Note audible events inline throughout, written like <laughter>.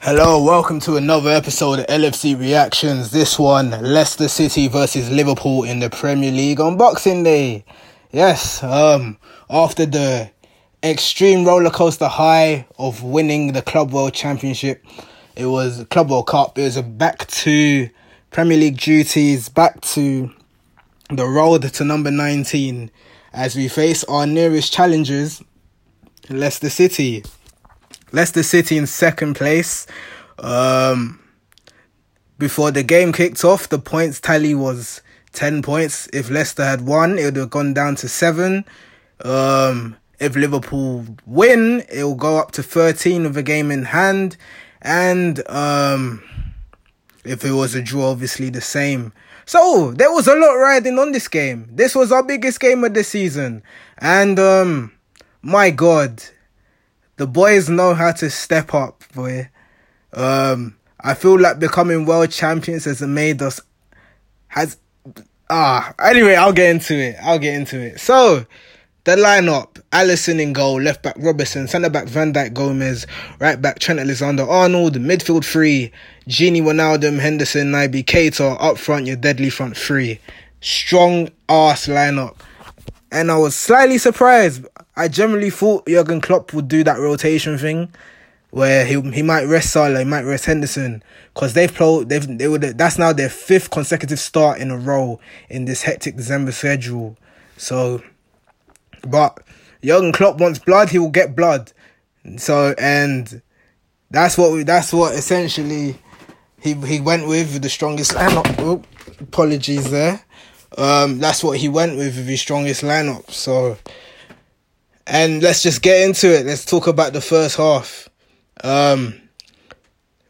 Hello, welcome to another episode of LFC Reactions. This one, Leicester City versus Liverpool in the Premier League on Boxing Day. Yes, um, after the extreme roller coaster high of winning the Club World Championship, it was Club World Cup. It was back to Premier League duties, back to the road to number 19 as we face our nearest challengers, Leicester City. Leicester City in second place. Um, before the game kicked off, the points tally was 10 points. If Leicester had won, it would have gone down to 7. Um, if Liverpool win, it will go up to 13 with a game in hand. And um, if it was a draw, obviously the same. So there was a lot riding on this game. This was our biggest game of the season. And um, my God, the boys know how to step up, boy. Um, I feel like becoming world champions has made us has ah. Anyway, I'll get into it. I'll get into it. So the lineup: Alisson in goal, left back Robertson, centre back Van Dijk, Gomez, right back Trent Alexander-Arnold, midfield three: Gini Wijnaldum, Henderson, Naby Keita. Up front, your deadly front three. Strong ass lineup, and I was slightly surprised. I generally thought Jurgen Klopp would do that rotation thing, where he he might rest Salah, he might rest Henderson, because they've played they've they would that's now their fifth consecutive start in a row in this hectic December schedule. So, but Jurgen Klopp wants blood, he will get blood. So and that's what we that's what essentially he he went with the strongest lineup. Oh, apologies there. Um, that's what he went with with his strongest lineup. So. And let's just get into it. Let's talk about the first half. Um,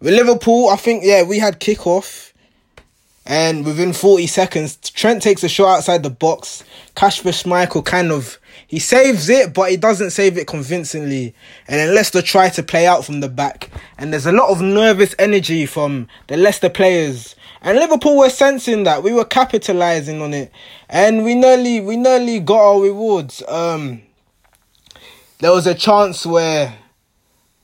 with Liverpool, I think yeah we had kickoff, and within forty seconds, Trent takes a shot outside the box. Kasper Schmeichel kind of he saves it, but he doesn't save it convincingly. And then Leicester try to play out from the back, and there's a lot of nervous energy from the Leicester players. And Liverpool were sensing that we were capitalizing on it, and we nearly we nearly got our rewards. Um, there was a chance where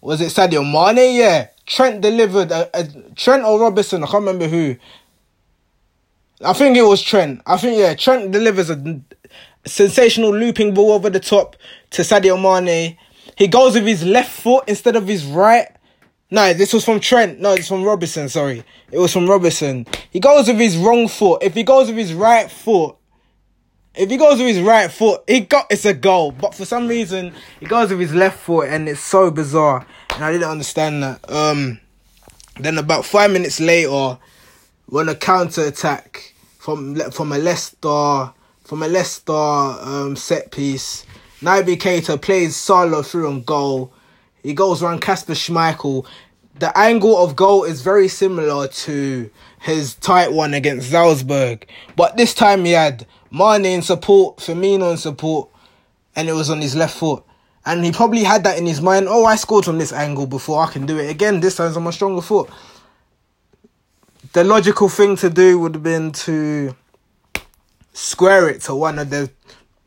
was it Sadio Mane? Yeah, Trent delivered a, a Trent or Robertson. I can't remember who. I think it was Trent. I think yeah, Trent delivers a sensational looping ball over the top to Sadio Mane. He goes with his left foot instead of his right. No, this was from Trent. No, it's from Robertson. Sorry, it was from Robertson. He goes with his wrong foot. If he goes with his right foot, if he goes with his right foot, he got it's a goal. But for some reason, he goes with his left foot, and it's so bizarre. And I didn't understand that. Um, then about five minutes later, when a counter attack from from a Leicester from a Leicester um, set piece, Naby Keita plays Salah through on goal. He goes around Kasper Schmeichel. The angle of goal is very similar to his tight one against Salzburg, but this time he had Mane in support, Firmino in support, and it was on his left foot. And he probably had that in his mind. Oh, I scored from this angle before. I can do it again. This time's on my stronger foot. The logical thing to do would have been to square it to one of the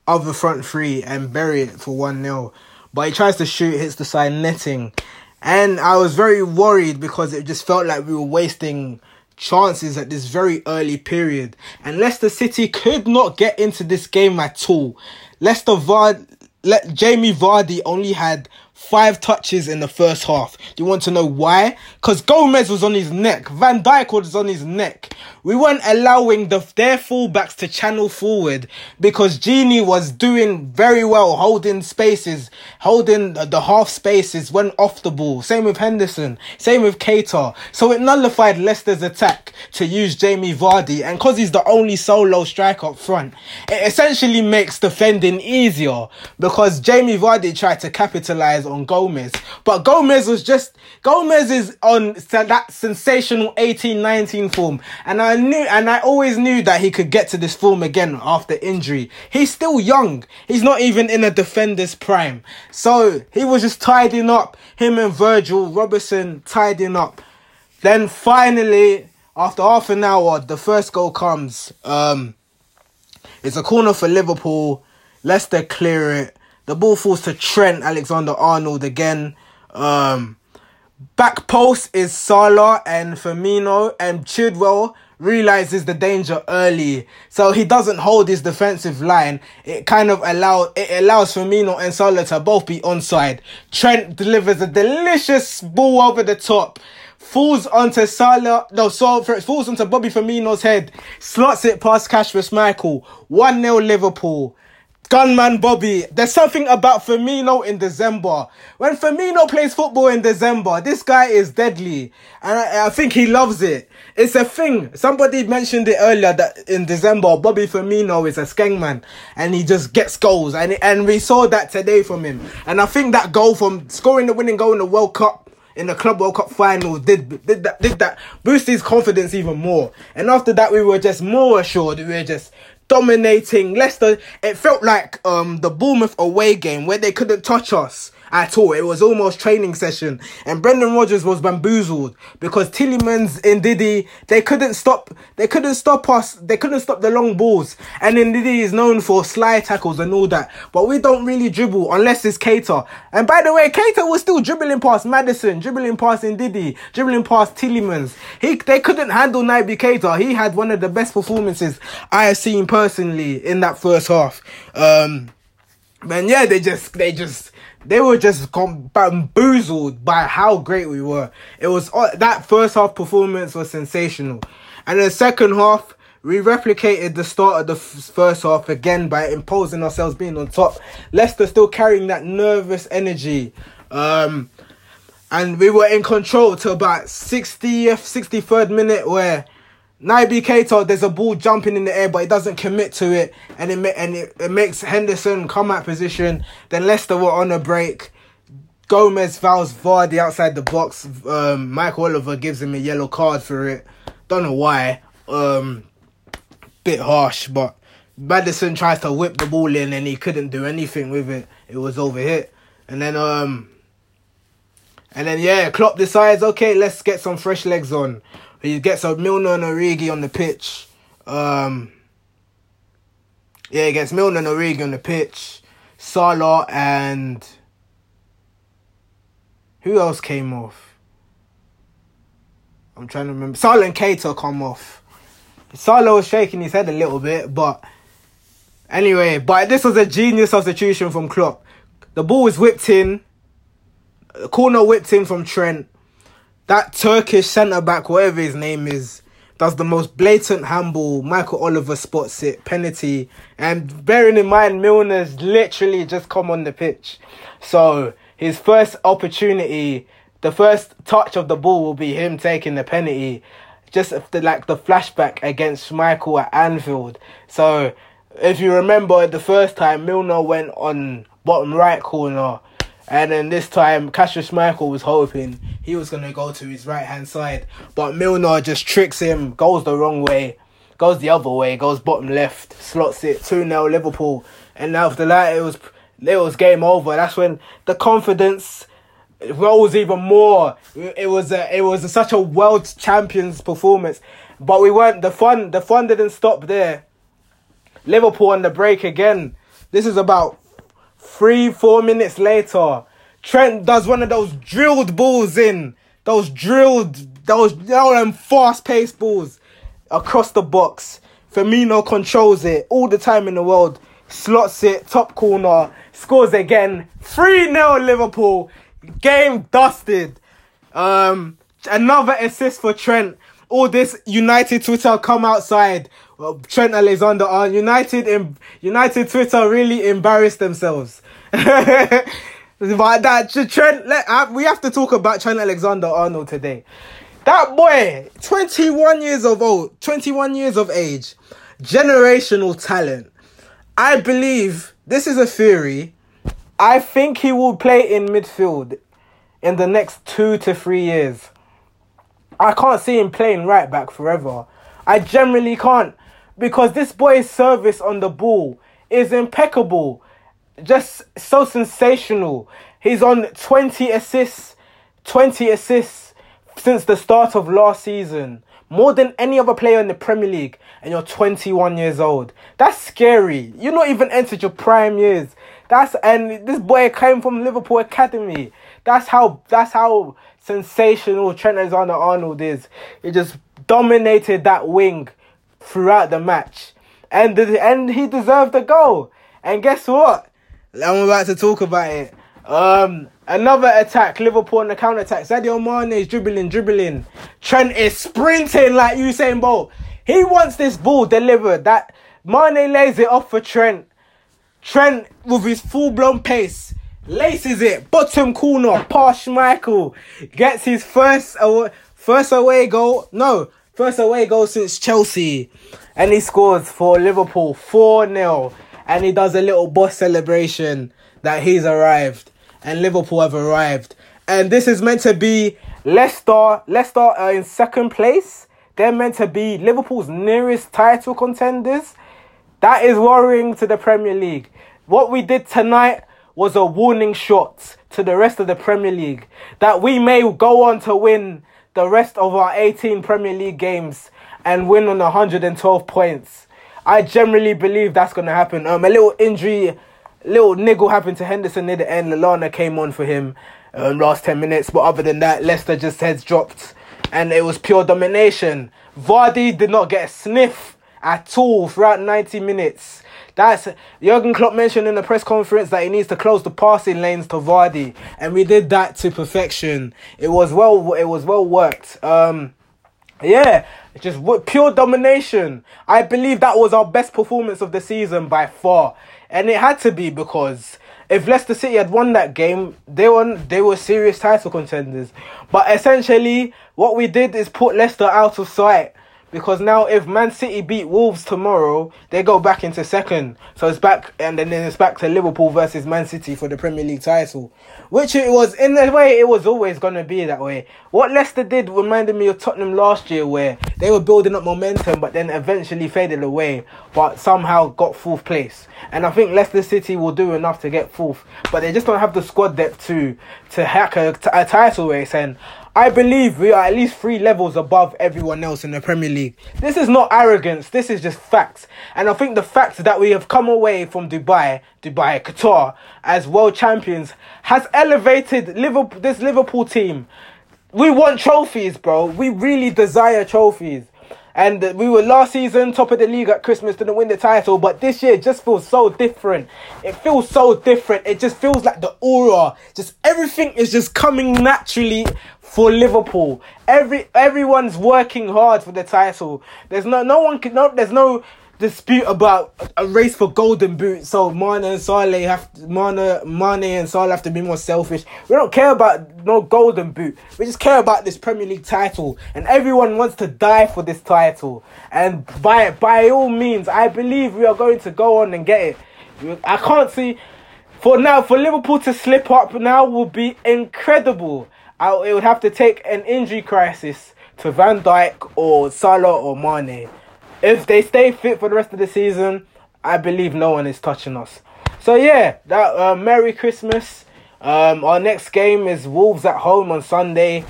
other front three and bury it for 1 0. But he tries to shoot, hits the side netting. And I was very worried because it just felt like we were wasting chances at this very early period. And Leicester City could not get into this game at all. Leicester Vard, Le- Jamie Vardy only had five touches in the first half. Do you want to know why? Because Gomez was on his neck. Van Dijk was on his neck. We weren't allowing the their fullbacks to channel forward because Gini was doing very well, holding spaces, holding the half spaces, went off the ball. Same with Henderson. Same with Keita. So it nullified Leicester's attack to use Jamie Vardy. And because he's the only solo striker up front, it essentially makes defending easier because Jamie Vardy tried to capitalize on Gomez. But Gomez was just, Gomez is on that sensational 18-19 form. And I knew, and I always knew that he could get to this form again after injury. He's still young. He's not even in a defender's prime. So he was just tidying up. Him and Virgil Robertson tidying up. Then finally, after half an hour, the first goal comes. Um, it's a corner for Liverpool. Leicester clear it. The ball falls to Trent Alexander Arnold again. Um, Back post is Salah and Firmino and Chilwell realizes the danger early, so he doesn't hold his defensive line. It kind of allow it allows Firmino and Salah to both be onside. Trent delivers a delicious ball over the top, falls onto Salah, no, so falls onto Bobby Firmino's head, slots it past Kasper Schmeichel. One 0 Liverpool. Gunman Bobby. There's something about Firmino in December. When Firmino plays football in December, this guy is deadly. And I, I, think he loves it. It's a thing. Somebody mentioned it earlier that in December, Bobby Firmino is a skengman and he just gets goals. And, and we saw that today from him. And I think that goal from scoring the winning goal in the World Cup in the Club World Cup final did did that did that boost his confidence even more. And after that, we were just more assured. We were just dominating Leicester. It felt like um the Bournemouth away game where they couldn't touch us at all. It was almost training session. And Brendan Rodgers was bamboozled because Tielemans and Ndidi, they couldn't stop they couldn't stop us. They couldn't stop the long balls. And Ndidi is known for sly tackles and all that. But we don't really dribble unless it's Keita. And by the way, Keita was still dribbling past Maddison, dribbling past Ndidi, dribbling past Tielemans. He they couldn't handle Naby Keita. He had one of the best performances I have seen personally in that first half. Um and yeah, they just they just they were just bamboozled by how great we were. It was uh, that first half performance was sensational, and the second half we replicated the start of the f- first half again by imposing ourselves being on top. Leicester still carrying that nervous energy, um, and we were in control till about 60th, 63rd minute where Naby Keita, there's a ball jumping in the air, but he doesn't commit to it, and it and it, it makes Henderson come out position. Then Leicester were on a break. Gomez fouls Vardy outside the box. Um, Mike Oliver gives him a yellow card for it. Don't know why. Um, bit harsh, but Maddison tries to whip the ball in, and he couldn't do anything with it. It was over hit, and then um, and then yeah, Klopp decides, okay, let's get some fresh legs on. He gets a Milner and Origi on the pitch. Um, yeah, he gets Milner and Origi on the pitch. Salah and who else came off? I'm trying to remember. Salah and Keita come off. Salah was shaking his head a little bit, but anyway, but this was a genius substitution from Klopp. The ball was whipped in. Corner whipped in from Trent that Turkish centre back, whatever his name is, does the most blatant handball. Michael Oliver spots it, penalty. And bearing in mind, Milner's literally just come on the pitch. So his first opportunity, the first touch of the ball will be him taking the penalty. Just the, like the flashback against Schmeichel at Anfield. So if you remember the first time Milner went on bottom right corner and then this time, Kasper Schmeichel was hoping he was going to go to his right hand side. But Milner just tricks him, goes the wrong way, goes the other way, goes bottom left, slots it 2 0 Liverpool. And after that, it was, it was game over. That's when the confidence rose even more. It was a, it was a, such a world champions performance. But we weren't, the fun, the fun didn't stop there. Liverpool on the break again. This is about Three, four minutes later, Trent does one of those drilled balls in. Those drilled, those, them fast paced balls across the box. Firmino controls it all the time in the world. Slots it, top corner, scores again. 3 0 Liverpool. Game dusted. Um, another assist for Trent. All this United Twitter come outside. Trent Alexander on United in United Twitter really embarrassed themselves. <laughs> but that Trent, let, uh, we have to talk about Trent Alexander Arnold today. That boy, 21 years of old, 21 years of age, generational talent. I believe this is a theory. I think he will play in midfield in the next two to three years. I can't see him playing right back forever. I generally can't because this boy's service on the ball is impeccable. Just so sensational. He's on 20 assists, 20 assists since the start of last season. More than any other player in the Premier League, and you're 21 years old. That's scary. You're not even entered your prime years. That's and this boy came from Liverpool Academy. That's how that's how sensational Trent Alexander-Arnold is. He just dominated that wing throughout the match, and the, and he deserved the goal. And guess what? I'm about to talk about it. Um, another attack, Liverpool on the counter attack. Sadio Mane is dribbling, dribbling. Trent is sprinting like Usain Bolt. He wants this ball delivered. That Mane lays it off for Trent. Trent with his full blown pace laces it bottom corner. Posh Michael gets his first away, first away goal. No, first away goal since Chelsea, and he scores for Liverpool four 0 and he does a little boss celebration that he's arrived and Liverpool have arrived. And this is meant to be Leicester. Leicester are in second place. They're meant to be Liverpool's nearest title contenders. That is worrying to the Premier League. What we did tonight was a warning shot to the rest of the Premier League that we may go on to win the rest of our 18 Premier League games and win on 112 points. I generally believe that's going to happen. Um, a little injury little niggle happened to Henderson near the end. Lallana came on for him um, last 10 minutes. But other than that, Leicester just heads dropped. And it was pure domination. Vardy did not get a sniff at all throughout 90 minutes. That's Jurgen Klopp mentioned in the press conference that he needs to close the passing lanes to Vardy, and we did that to perfection. It was well, it was well worked. Um, yeah, just pure domination. I believe that was our best performance of the season by far and it had to be because if Leicester City had won that game, they were they were serious title contenders. But essentially, what we did is put Leicester out of sight because now if Man City beat Wolves tomorrow, they go back into second. So it's back and then it's back to Liverpool versus Man City for the Premier League title. Which it was in a way it was always gonna be that way. What Leicester did reminded me of Tottenham last year where they were building up momentum but then eventually faded away but somehow got fourth place. And I think Leicester City will do enough to get fourth. But they just don't have the squad depth to to hack a, a title race and I believe we are at least three levels above everyone else in the Premier League. This is not arrogance, this is just facts. And I think the fact that we have come away from Dubai, Dubai, Qatar, as world champions has elevated Liverpool, this Liverpool team. We want trophies, bro. We really desire trophies. And we were last season top of the league at Christmas, didn't win the title, but this year just feels so different. It feels so different. It just feels like the aura, just everything is just coming naturally for Liverpool. Every everyone's working hard for the title. There's no no one can no there's no dispute about a race for golden boot. So Mane and Salah have to, Mane, Mane and Salah have to be more selfish. We don't care about no golden boot. We just care about this Premier League title, and everyone wants to die for this title. And by by all means, I believe we are going to go on and get it. I can't see for now for Liverpool to slip up now would be incredible. I, it would have to take an injury crisis to Van Dijk or Salah or Mane if they stay fit for the rest of the season, I believe no one is touching us. So yeah, that uh, Merry Christmas. Um, our next game is Wolves at home on Sunday.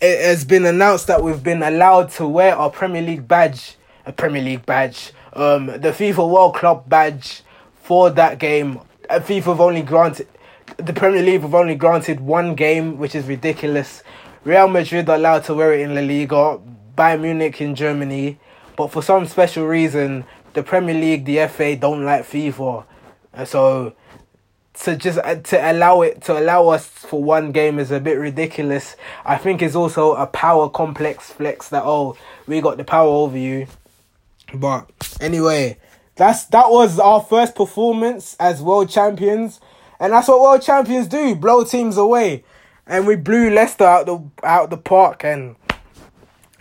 It has been announced that we've been allowed to wear our Premier League badge, a Premier League badge, um, the FIFA World Club badge for that game. Uh, FIFA have only granted the Premier League have only granted one game, which is ridiculous. Real Madrid are allowed to wear it in La Liga, Bayern Munich in Germany, but for some special reason, the Premier League, the FA don't like FIFA, so to just uh, to allow it to allow us for one game is a bit ridiculous. I think it's also a power complex flex that oh we got the power over you. But anyway, that's that was our first performance as world champions, and that's what world champions do: blow teams away. And we blew Leicester out the out the park, and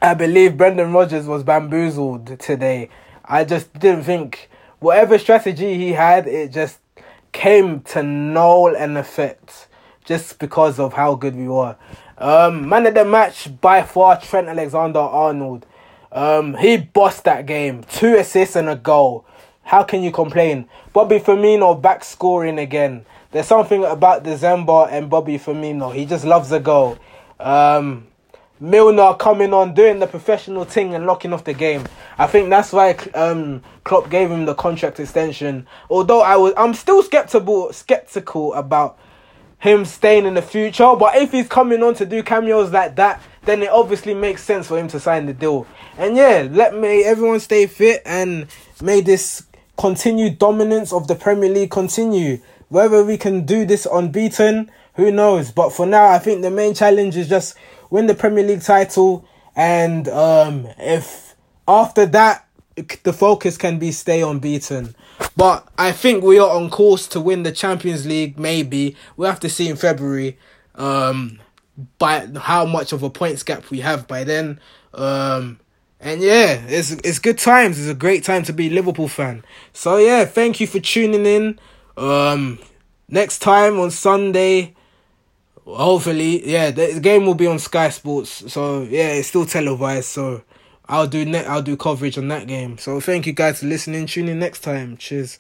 I believe Brendan Rodgers was bamboozled today. I just didn't think whatever strategy he had, it just came to null and effect just because of how good we were. Um, man of the match by far, Trent Alexander Arnold. Um, he bossed that game. Two assists and a goal. How can you complain? Bobby Firmino back scoring again. There's something about December and Bobby Firmino. He just loves a goal. Um, Milner coming on, doing the professional thing and locking off the game. I think that's why um, Klopp gave him the contract extension. Although I was, I'm still skeptical skeptical about him staying in the future. But if he's coming on to do cameos like that, then it obviously makes sense for him to sign the deal. And yeah, let me everyone stay fit and may this continued dominance of the Premier League continue. Whether we can do this unbeaten, who knows? But for now, I think the main challenge is just win the Premier League title, and um, if after that the focus can be stay unbeaten. But I think we are on course to win the Champions League. Maybe we'll have to see in February. Um, by how much of a points gap we have by then. Um, and yeah, it's it's good times. It's a great time to be Liverpool fan. So yeah, thank you for tuning in. Um, next time on Sunday, hopefully, yeah, the game will be on Sky Sports. So yeah, it's still televised. So I'll do net. I'll do coverage on that game. So thank you guys for listening. Tune in next time. Cheers.